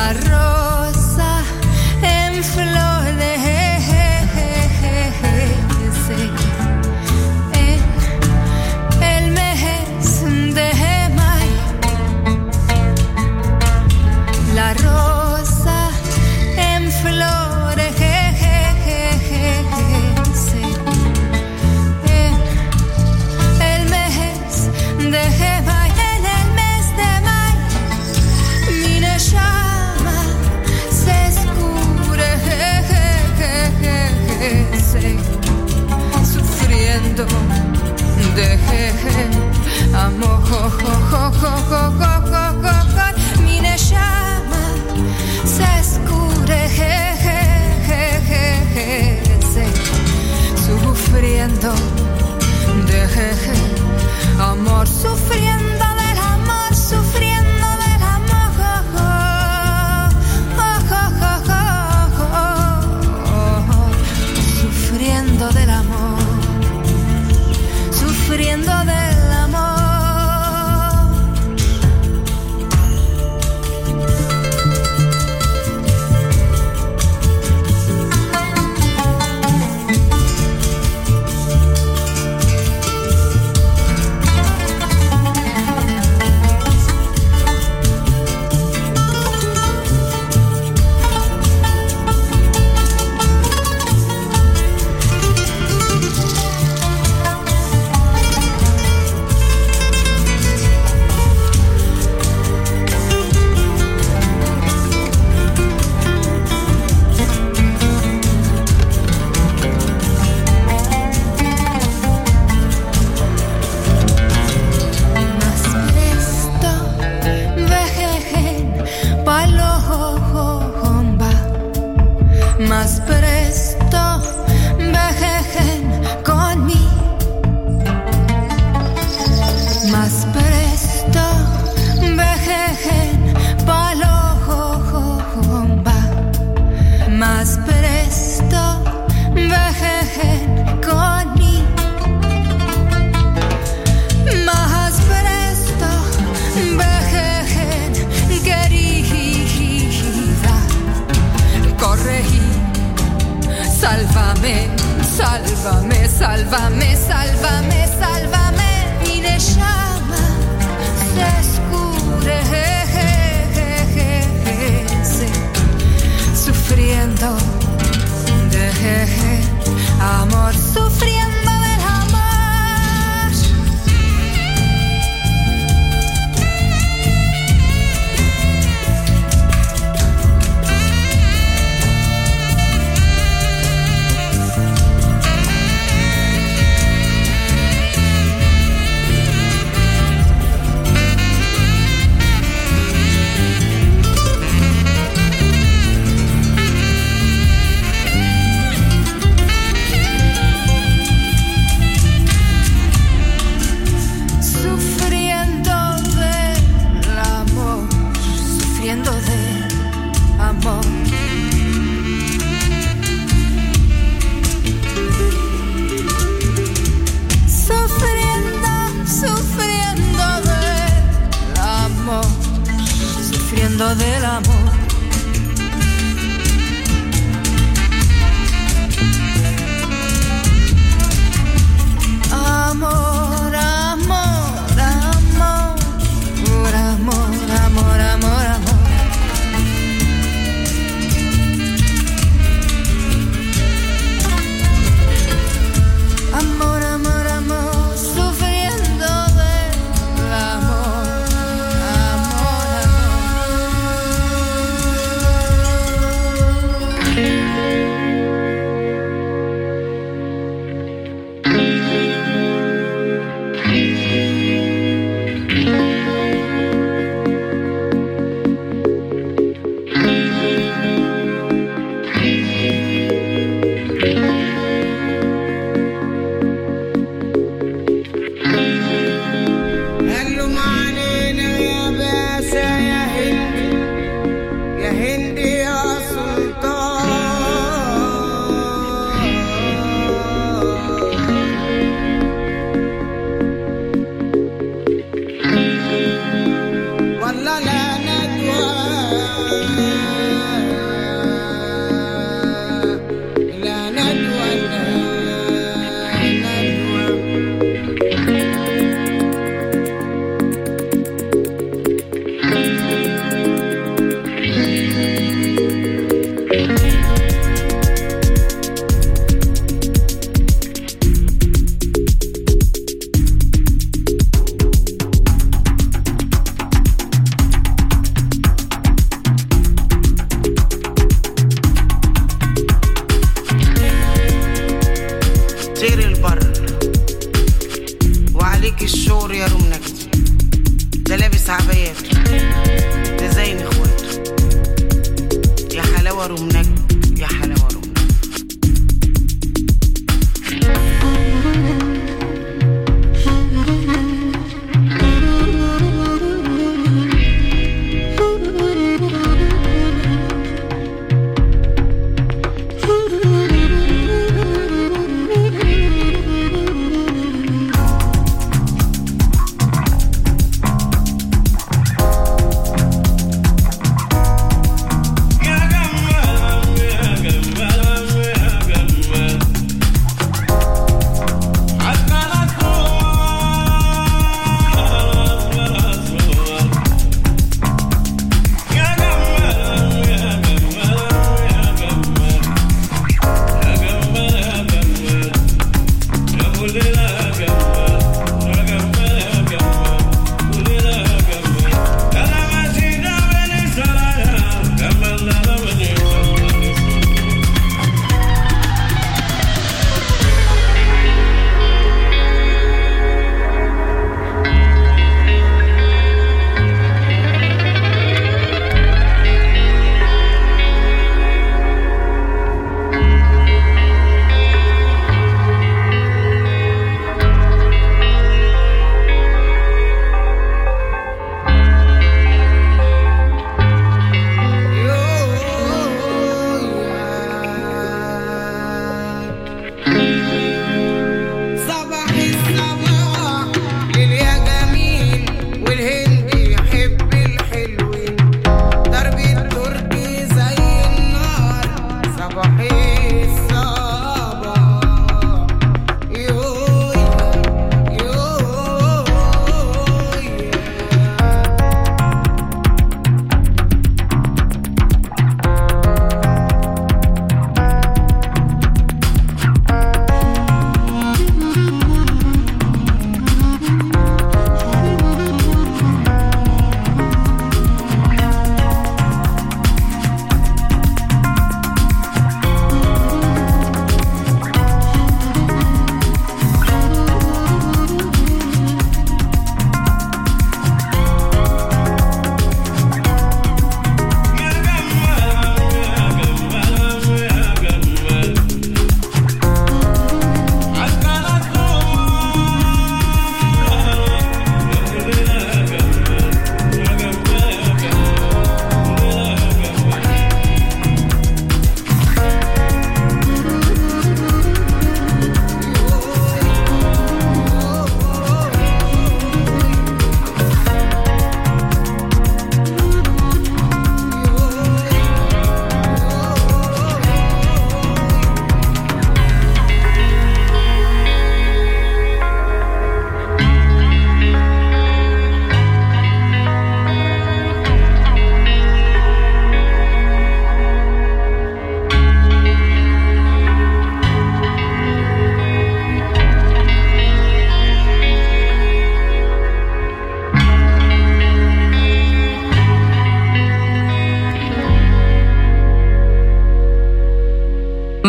la ropa. Sufriendo, deje amor sufriendo.